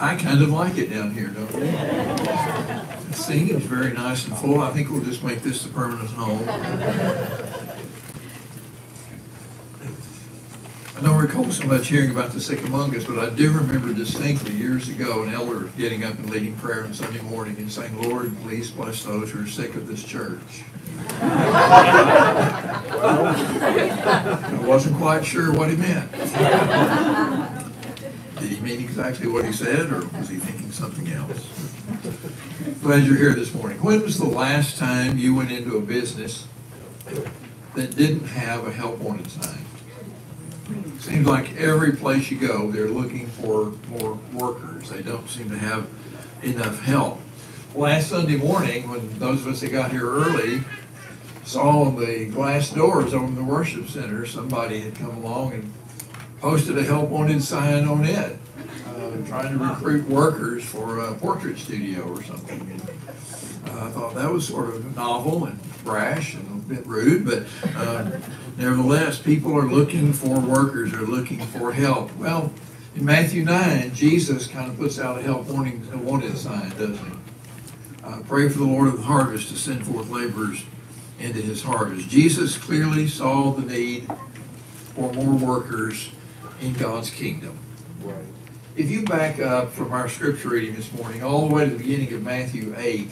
I kind of like it down here, don't you? The singing's very nice and full. I think we'll just make this the permanent home. I don't recall so much hearing about the sick among us, but I do remember distinctly years ago an elder getting up and leading prayer on Sunday morning and saying, Lord, please bless those who are sick of this church. I wasn't quite sure what he meant. Mean exactly what he said, or was he thinking something else? Glad you're here this morning. When was the last time you went into a business that didn't have a help wanted sign? Seems like every place you go, they're looking for more workers. They don't seem to have enough help. Last Sunday morning, when those of us that got here early saw on the glass doors over the worship center, somebody had come along and posted a help wanted sign on it, uh, trying to recruit workers for a portrait studio or something. And, uh, I thought that was sort of novel and brash and a bit rude, but uh, nevertheless, people are looking for workers, are looking for help. Well, in Matthew 9, Jesus kind of puts out a help wanting, a wanted sign, doesn't he? Uh, pray for the Lord of the harvest to send forth laborers into his harvest. Jesus clearly saw the need for more workers in God's kingdom. Right. If you back up from our scripture reading this morning all the way to the beginning of Matthew 8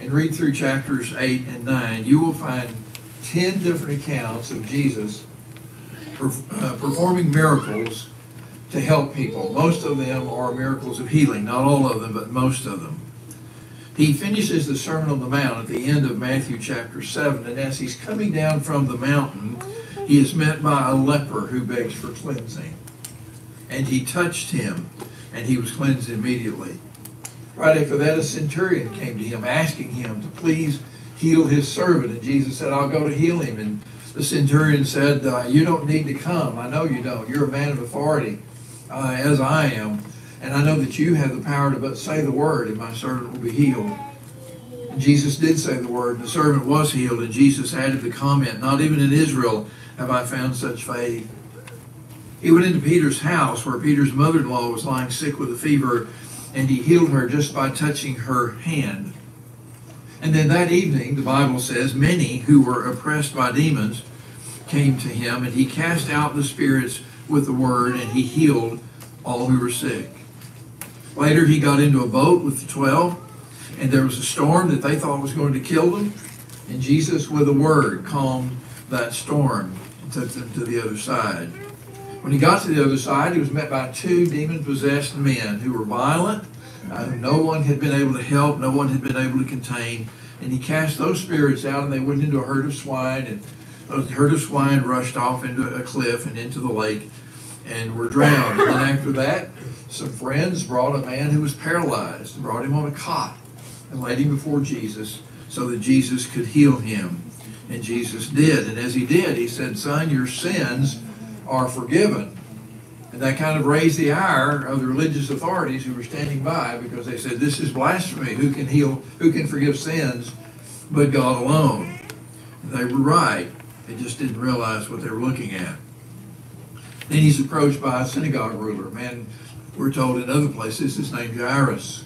and read through chapters 8 and 9, you will find 10 different accounts of Jesus uh, performing miracles to help people. Most of them are miracles of healing, not all of them, but most of them. He finishes the Sermon on the Mount at the end of Matthew chapter 7, and as he's coming down from the mountain, he is met by a leper who begs for cleansing. And he touched him, and he was cleansed immediately. Right after that, a centurion came to him, asking him to please heal his servant. And Jesus said, I'll go to heal him. And the centurion said, uh, You don't need to come. I know you don't. You're a man of authority, uh, as I am. And I know that you have the power to but say the word, and my servant will be healed. And Jesus did say the word, and the servant was healed. And Jesus added the comment, Not even in Israel have I found such faith. He went into Peter's house where Peter's mother-in-law was lying sick with a fever, and he healed her just by touching her hand. And then that evening, the Bible says, many who were oppressed by demons came to him, and he cast out the spirits with the word, and he healed all who were sick. Later, he got into a boat with the twelve, and there was a storm that they thought was going to kill them. And Jesus, with a word, calmed that storm and took them to the other side. When he got to the other side, he was met by two demon possessed men who were violent, uh, no one had been able to help, no one had been able to contain. And he cast those spirits out, and they went into a herd of swine, and the herd of swine rushed off into a cliff and into the lake and were drowned. And then after that, some friends brought a man who was paralyzed and brought him on a cot and laid him before Jesus so that Jesus could heal him. And Jesus did. And as he did, he said, Son, your sins are forgiven. And that kind of raised the ire of the religious authorities who were standing by because they said, This is blasphemy. Who can heal, who can forgive sins but God alone? And they were right. They just didn't realize what they were looking at. Then he's approached by a synagogue ruler, man we're told in other places his name Jairus.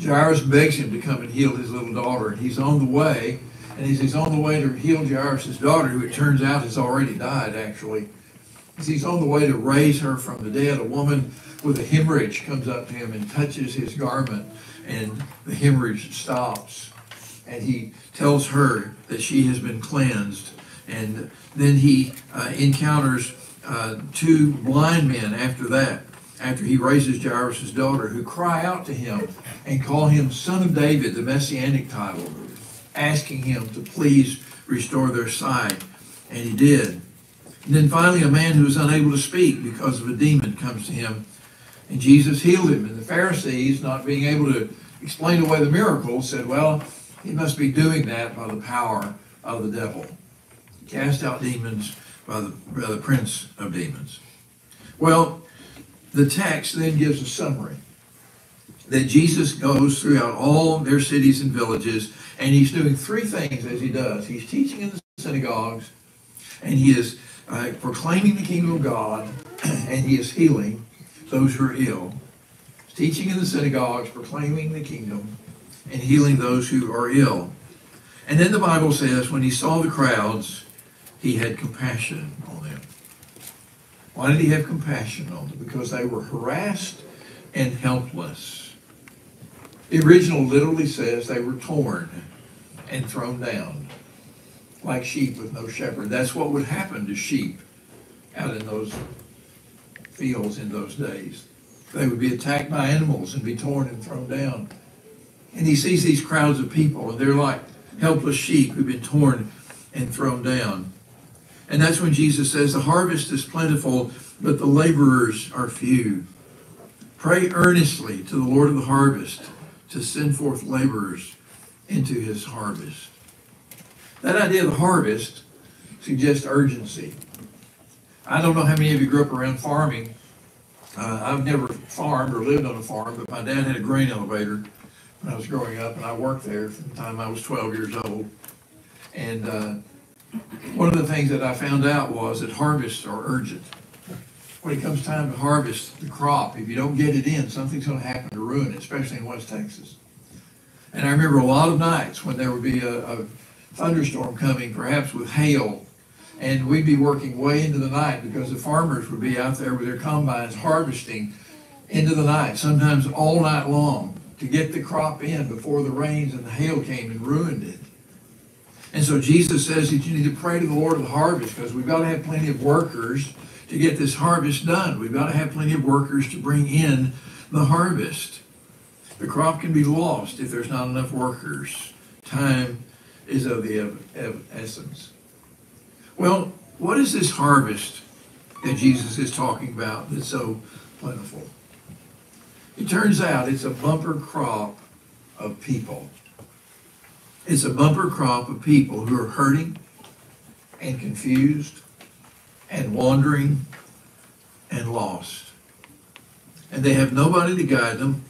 Jairus begs him to come and heal his little daughter, and he's on the way. And as he's on the way to heal Jairus' daughter, who it turns out has already died, actually, as he's on the way to raise her from the dead, a woman with a hemorrhage comes up to him and touches his garment, and the hemorrhage stops. And he tells her that she has been cleansed. And then he uh, encounters uh, two blind men after that, after he raises Jairus' daughter, who cry out to him and call him Son of David, the messianic title, asking him to please restore their sight. And he did. And then finally, a man who was unable to speak because of a demon comes to him, and Jesus healed him. And the Pharisees, not being able to explain away the miracle, said, Well, he must be doing that by the power of the devil. Cast out demons by the, by the prince of demons. Well, the text then gives a summary that Jesus goes throughout all their cities and villages, and he's doing three things as he does. He's teaching in the synagogues, and he is uh, proclaiming the kingdom of God, and he is healing those who are ill. teaching in the synagogues, proclaiming the kingdom, and healing those who are ill. And then the Bible says, when he saw the crowds, he had compassion on them. Why did he have compassion on them? Because they were harassed and helpless. The original literally says they were torn and thrown down like sheep with no shepherd. That's what would happen to sheep out in those fields in those days. They would be attacked by animals and be torn and thrown down. And he sees these crowds of people, and they're like helpless sheep who've been torn and thrown down. And that's when Jesus says, The harvest is plentiful, but the laborers are few. Pray earnestly to the Lord of the harvest to send forth laborers into his harvest. That idea of harvest suggests urgency. I don't know how many of you grew up around farming. Uh, I've never farmed or lived on a farm, but my dad had a grain elevator when I was growing up, and I worked there from the time I was 12 years old. And uh, one of the things that I found out was that harvests are urgent. When it comes time to harvest the crop, if you don't get it in, something's going to happen to ruin it, especially in West Texas. And I remember a lot of nights when there would be a, a thunderstorm coming, perhaps with hail, and we'd be working way into the night because the farmers would be out there with their combines harvesting into the night, sometimes all night long, to get the crop in before the rains and the hail came and ruined it. And so Jesus says that you need to pray to the Lord of the harvest because we've got to have plenty of workers to get this harvest done. We've got to have plenty of workers to bring in the harvest. The crop can be lost if there's not enough workers. Time is of the essence. Well, what is this harvest that Jesus is talking about that's so plentiful? It turns out it's a bumper crop of people. It's a bumper crop of people who are hurting and confused and wandering and lost. And they have nobody to guide them.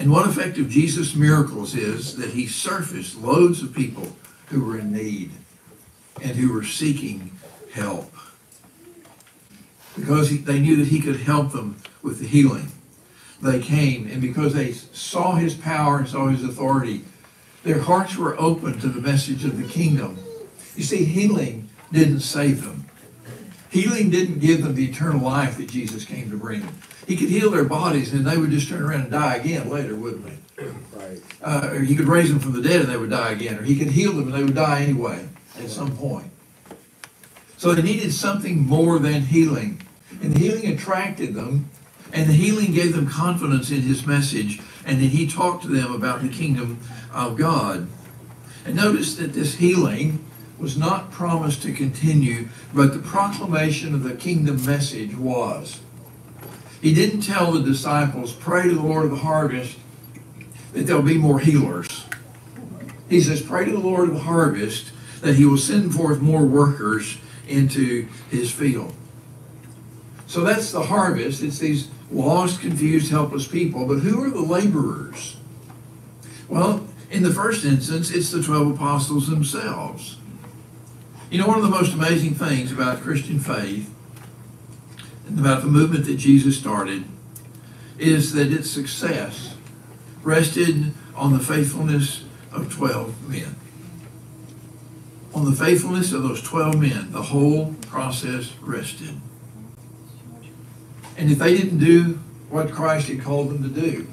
And one effect of Jesus' miracles is that he surfaced loads of people who were in need and who were seeking help because he, they knew that he could help them with the healing. They came, and because they saw his power and saw his authority, their hearts were open to the message of the kingdom. You see, healing didn't save them. Healing didn't give them the eternal life that Jesus came to bring them. He could heal their bodies and they would just turn around and die again later, wouldn't they? Right. Uh, or he could raise them from the dead and they would die again. Or he could heal them and they would die anyway at some point. So they needed something more than healing. And the healing attracted them, and the healing gave them confidence in his message, and then he talked to them about the kingdom of God. And notice that this healing was not promised to continue, but the proclamation of the kingdom message was. He didn't tell the disciples, pray to the Lord of the harvest that there'll be more healers. He says, pray to the Lord of the harvest that he will send forth more workers into his field. So that's the harvest. It's these lost, confused, helpless people. But who are the laborers? Well, in the first instance, it's the 12 apostles themselves. You know, one of the most amazing things about Christian faith and about the movement that Jesus started is that its success rested on the faithfulness of 12 men on the faithfulness of those 12 men, the whole process rested. And if they didn't do what Christ had called them to do,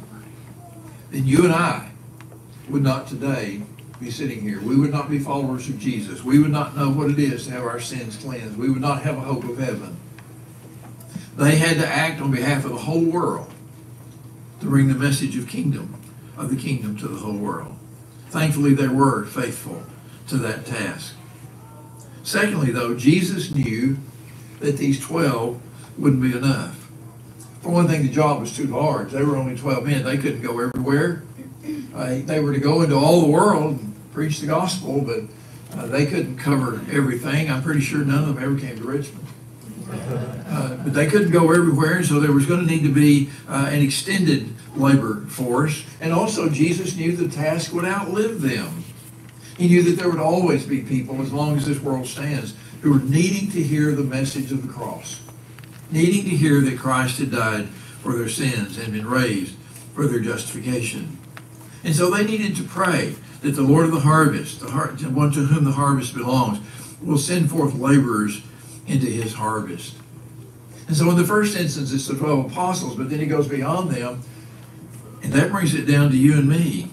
then you and I would not today be sitting here. We would not be followers of Jesus. We would not know what it is to have our sins cleansed. We would not have a hope of heaven. They had to act on behalf of the whole world to bring the message of kingdom, of the kingdom to the whole world. Thankfully, they were faithful to that task. Secondly, though, Jesus knew that these 12 wouldn't be enough. For one thing, the job was too large. They were only 12 men. They couldn't go everywhere. Uh, they were to go into all the world and preach the gospel, but uh, they couldn't cover everything. I'm pretty sure none of them ever came to Richmond. Uh, but they couldn't go everywhere, so there was going to need to be uh, an extended labor force. And also, Jesus knew the task would outlive them. He knew that there would always be people, as long as this world stands, who were needing to hear the message of the cross, needing to hear that Christ had died for their sins and been raised for their justification. And so they needed to pray that the Lord of the harvest, the har- one to whom the harvest belongs, will send forth laborers into his harvest. And so in the first instance, it's the 12 apostles, but then he goes beyond them, and that brings it down to you and me.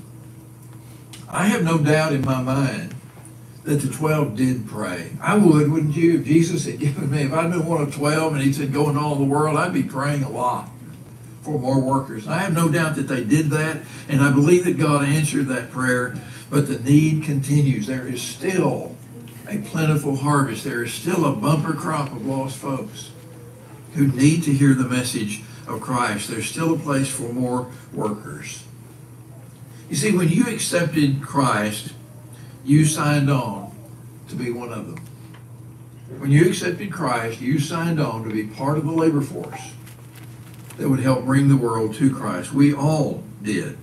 I have no doubt in my mind that the 12 did pray. I would, wouldn't you? If Jesus had given me, if I'd been one of 12 and he said, go into all the world, I'd be praying a lot for more workers. I have no doubt that they did that, and I believe that God answered that prayer, but the need continues. There is still a plentiful harvest. There is still a bumper crop of lost folks who need to hear the message of Christ. There's still a place for more workers. You see, when you accepted Christ, you signed on to be one of them. When you accepted Christ, you signed on to be part of the labor force that would help bring the world to Christ. We all did.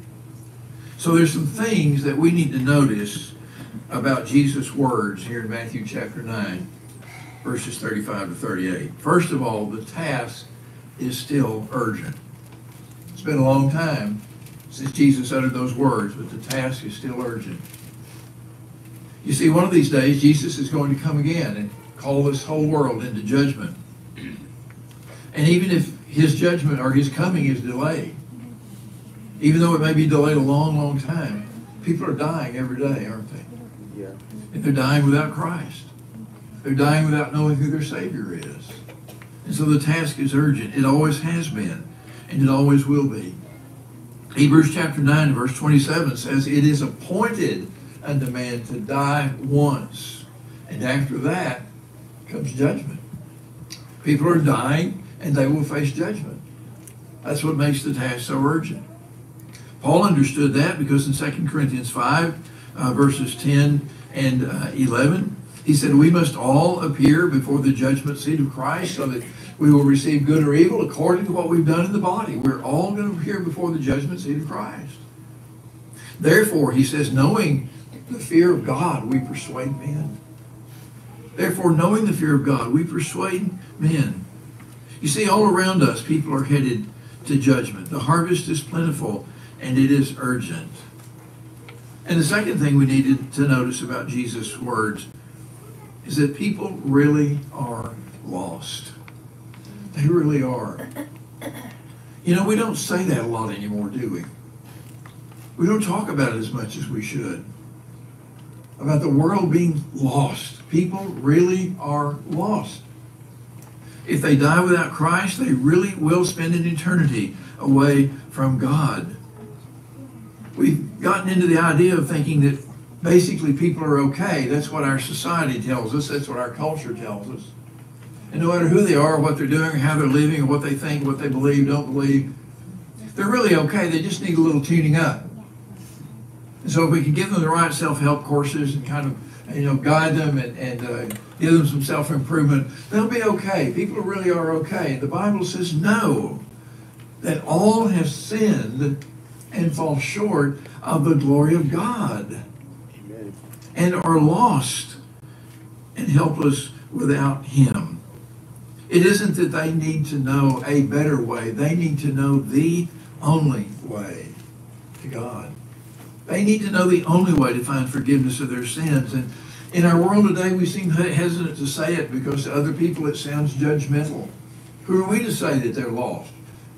So there's some things that we need to notice about Jesus' words here in Matthew chapter 9, verses 35 to 38. First of all, the task is still urgent. It's been a long time since Jesus uttered those words, but the task is still urgent. You see, one of these days, Jesus is going to come again and call this whole world into judgment. And even if his judgment or his coming is delayed, even though it may be delayed a long, long time, people are dying every day, aren't they? Yeah. And they're dying without Christ. They're dying without knowing who their Savior is. And so the task is urgent. It always has been, and it always will be. Hebrews chapter 9, verse 27 says, It is appointed unto man to die once, and after that comes judgment. People are dying, and they will face judgment. That's what makes the task so urgent. Paul understood that because in 2 Corinthians 5, uh, verses 10 and uh, 11, he said, We must all appear before the judgment seat of Christ so that we will receive good or evil according to what we've done in the body. We're all going to appear before the judgment seat of Christ. Therefore, he says, knowing the fear of God, we persuade men. Therefore, knowing the fear of God, we persuade men. You see, all around us, people are headed to judgment. The harvest is plentiful and it is urgent. And the second thing we needed to notice about Jesus' words is that people really are lost. They really are. You know, we don't say that a lot anymore, do we? We don't talk about it as much as we should. About the world being lost. People really are lost. If they die without Christ, they really will spend an eternity away from God. We've gotten into the idea of thinking that basically people are okay. That's what our society tells us. That's what our culture tells us. And no matter who they are, what they're doing, how they're living, what they think, what they believe, don't believe, they're really okay. They just need a little tuning up. And so if we can give them the right self-help courses and kind of, you know, guide them and, and uh, give them some self-improvement, they'll be okay. People really are okay. The Bible says no, that all have sinned and fall short of the glory of God Amen. and are lost and helpless without Him. It isn't that they need to know a better way, they need to know the only way to God. They need to know the only way to find forgiveness of their sins. And in our world today, we seem hesitant to say it because to other people it sounds judgmental. Who are we to say that they're lost?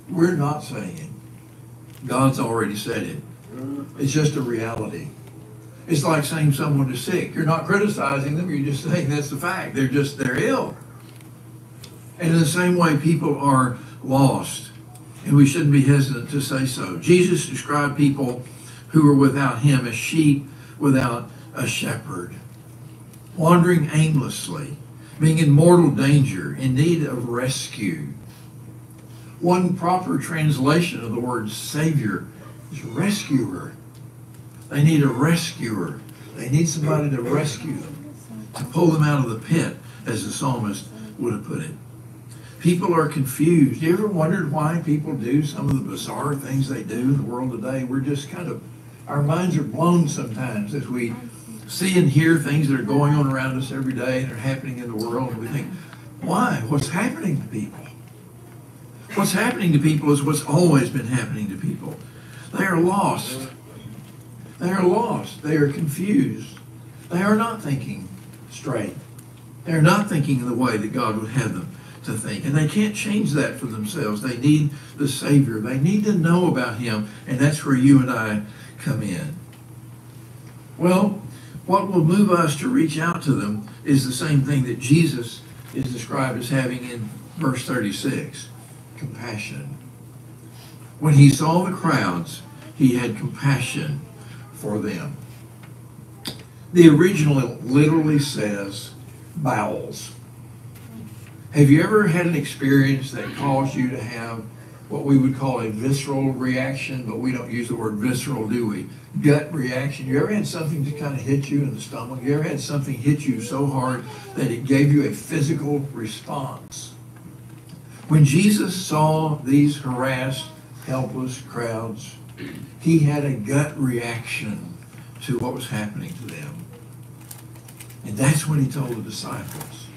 We're not saying it. God's already said it. It's just a reality. It's like saying someone is sick. You're not criticizing them, you're just saying that's the fact. They're just, they're ill. And in the same way, people are lost. And we shouldn't be hesitant to say so. Jesus described people who were without him as sheep without a shepherd, wandering aimlessly, being in mortal danger, in need of rescue. One proper translation of the word Savior is rescuer. They need a rescuer. They need somebody to rescue them, to pull them out of the pit, as the psalmist would have put it. People are confused. You ever wondered why people do some of the bizarre things they do in the world today? We're just kind of, our minds are blown sometimes as we see and hear things that are going on around us every day and are happening in the world. And we think, why? What's happening to people? What's happening to people is what's always been happening to people. They are lost. They are lost. They are confused. They are not thinking straight. They are not thinking in the way that God would have them to think. And they can't change that for themselves. They need the Savior. They need to know about Him. And that's where you and I come in. Well, what will move us to reach out to them is the same thing that Jesus is described as having in verse 36 compassion. When he saw the crowds, he had compassion for them. The original literally says bowels. Have you ever had an experience that caused you to have what we would call a visceral reaction, but we don't use the word visceral, do we? Gut reaction. You ever had something just kind of hit you in the stomach? You ever had something hit you so hard that it gave you a physical response? When Jesus saw these harassed, helpless crowds, he had a gut reaction to what was happening to them. And that's when he told the disciples,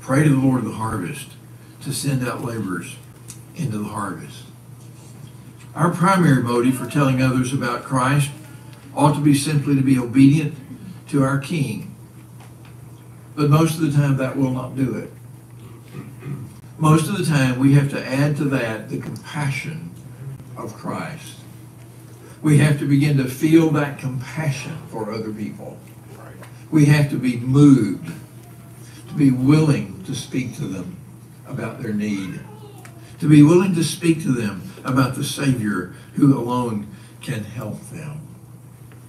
pray to the Lord of the harvest to send out laborers into the harvest. Our primary motive for telling others about Christ ought to be simply to be obedient to our King. But most of the time that will not do it. Most of the time we have to add to that the compassion of Christ. We have to begin to feel that compassion for other people. We have to be moved, to be willing to speak to them about their need to be willing to speak to them about the Savior who alone can help them.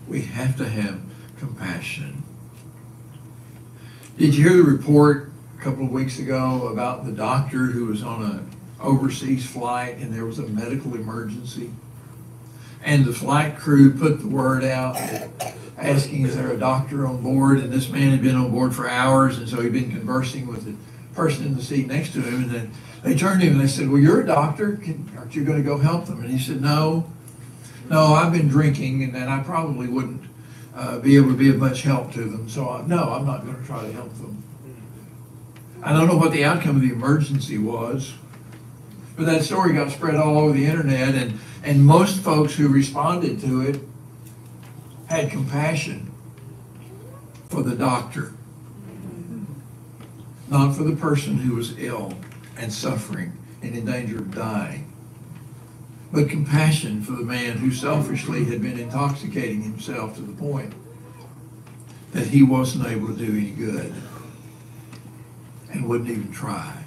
We have to have compassion. Did you hear the report a couple of weeks ago about the doctor who was on an overseas flight and there was a medical emergency? And the flight crew put the word out asking, is there a doctor on board? And this man had been on board for hours, and so he'd been conversing with the person in the seat next to him. And then they turned to him and they said, well, you're a doctor. Can, aren't you going to go help them? And he said, no, no, I've been drinking and, and I probably wouldn't uh, be able to be of much help to them. So I, no, I'm not going to try to help them. I don't know what the outcome of the emergency was, but that story got spread all over the internet and, and most folks who responded to it had compassion for the doctor, not for the person who was ill and suffering and in danger of dying, but compassion for the man who selfishly had been intoxicating himself to the point that he wasn't able to do any good and wouldn't even try.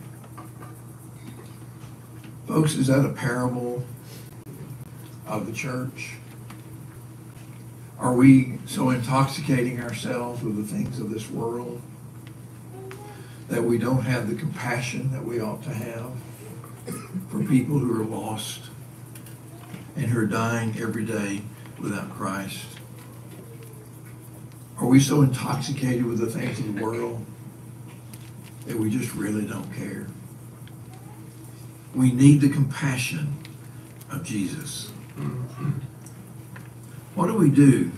Folks, is that a parable of the church? Are we so intoxicating ourselves with the things of this world that we don't have the compassion that we ought to have for people who are lost and who are dying every day without Christ? Are we so intoxicated with the things of the world that we just really don't care? We need the compassion of Jesus. What do we do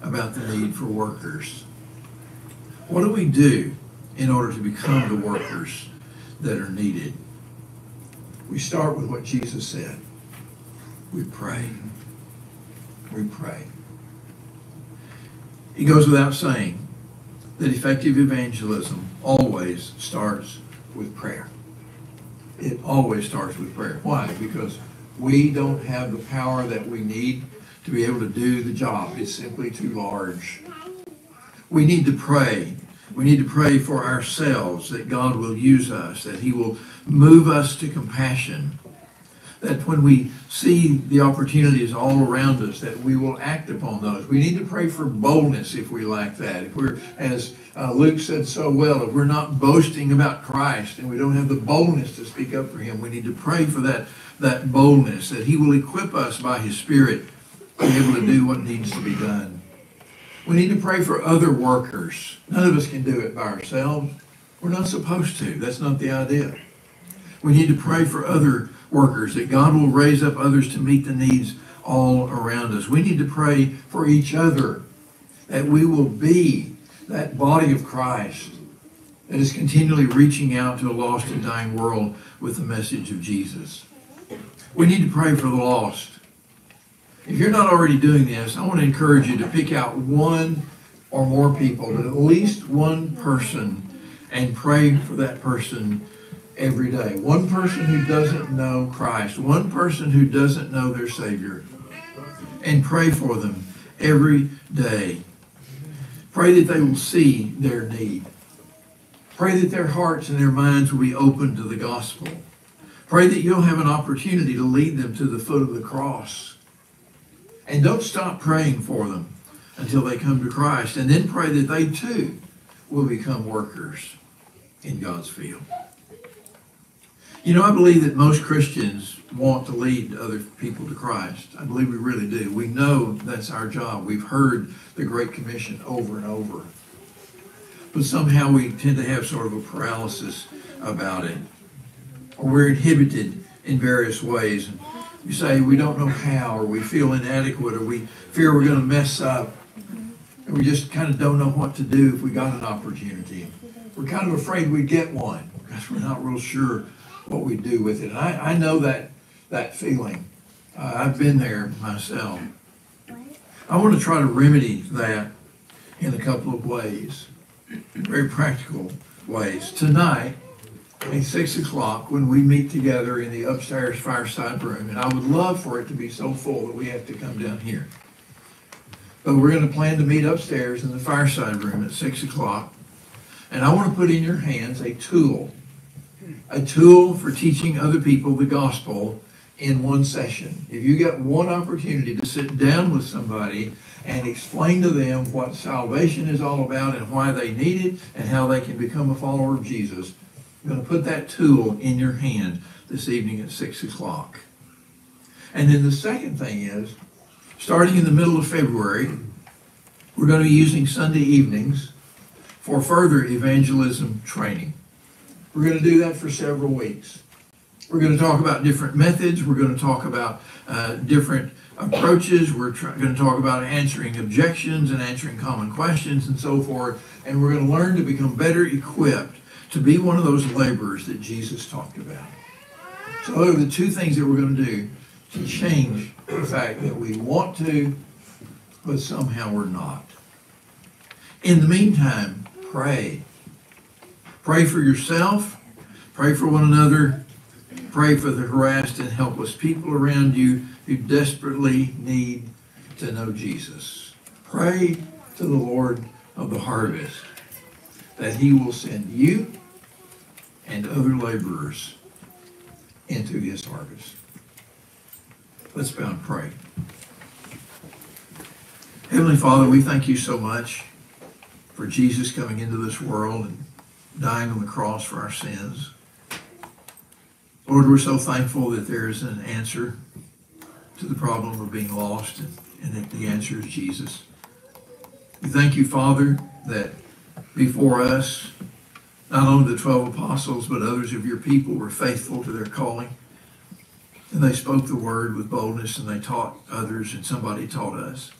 about the need for workers? What do we do in order to become the workers that are needed. We start with what Jesus said. We pray. We pray. He goes without saying that effective evangelism always starts with prayer. It always starts with prayer. Why? Because we don't have the power that we need to be able to do the job. It's simply too large. We need to pray we need to pray for ourselves that God will use us, that He will move us to compassion, that when we see the opportunities all around us, that we will act upon those. We need to pray for boldness if we lack that. If we're, as uh, Luke said so well, if we're not boasting about Christ and we don't have the boldness to speak up for Him, we need to pray for that, that boldness, that He will equip us by His Spirit to be able to do what needs to be done. We need to pray for other workers. None of us can do it by ourselves. We're not supposed to. That's not the idea. We need to pray for other workers, that God will raise up others to meet the needs all around us. We need to pray for each other, that we will be that body of Christ that is continually reaching out to a lost and dying world with the message of Jesus. We need to pray for the lost. If you're not already doing this, I want to encourage you to pick out one or more people, at least one person, and pray for that person every day. One person who doesn't know Christ, one person who doesn't know their Savior, and pray for them every day. Pray that they will see their need. Pray that their hearts and their minds will be open to the gospel. Pray that you'll have an opportunity to lead them to the foot of the cross. And don't stop praying for them until they come to Christ. And then pray that they too will become workers in God's field. You know, I believe that most Christians want to lead other people to Christ. I believe we really do. We know that's our job. We've heard the Great Commission over and over. But somehow we tend to have sort of a paralysis about it. Or we're inhibited in various ways. You say we don't know how, or we feel inadequate, or we fear we're going to mess up. And we just kind of don't know what to do if we got an opportunity. We're kind of afraid we'd get one because we're not real sure what we do with it. And I, I know that that feeling. Uh, I've been there myself. I want to try to remedy that in a couple of ways, very practical ways. Tonight, at six o'clock, when we meet together in the upstairs fireside room, and I would love for it to be so full that we have to come down here. But we're going to plan to meet upstairs in the fireside room at six o'clock. And I want to put in your hands a tool, a tool for teaching other people the gospel in one session. If you get one opportunity to sit down with somebody and explain to them what salvation is all about and why they need it and how they can become a follower of Jesus, I'm going to put that tool in your hand this evening at 6 o'clock. And then the second thing is, starting in the middle of February, we're going to be using Sunday evenings for further evangelism training. We're going to do that for several weeks. We're going to talk about different methods. We're going to talk about uh, different approaches. We're going to talk about answering objections and answering common questions and so forth. And we're going to learn to become better equipped to be one of those laborers that Jesus talked about. So those are the two things that we're going to do to change the fact that we want to, but somehow we're not. In the meantime, pray. Pray for yourself. Pray for one another. Pray for the harassed and helpless people around you who desperately need to know Jesus. Pray to the Lord of the harvest that he will send you and other laborers into his harvest. Let's bow and pray. Heavenly Father, we thank you so much for Jesus coming into this world and dying on the cross for our sins. Lord, we're so thankful that there is an answer to the problem of being lost, and, and that the answer is Jesus. We thank you, Father, that before us, not only the 12 apostles, but others of your people were faithful to their calling. And they spoke the word with boldness and they taught others, and somebody taught us.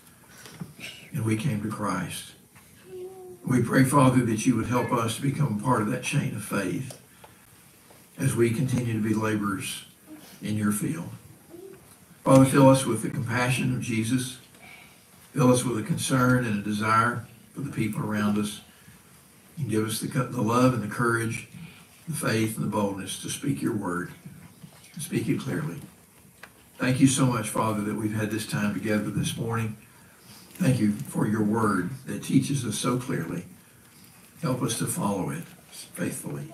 And we came to Christ. We pray, Father, that you would help us to become part of that chain of faith as we continue to be laborers in your field. Father, fill us with the compassion of Jesus. Fill us with a concern and a desire for the people around us. Give us the, the love and the courage, the faith and the boldness to speak your word, speak it clearly. Thank you so much, Father, that we've had this time together this morning. Thank you for your word that teaches us so clearly. Help us to follow it faithfully.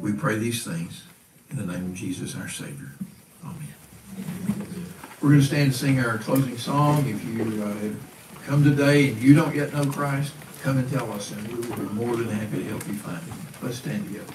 We pray these things in the name of Jesus, our Savior. Amen. We're going to stand and sing our closing song. If you uh, have come today and you don't yet know Christ, come and tell us, and we will be more than happy to help you find him. Let's stand together.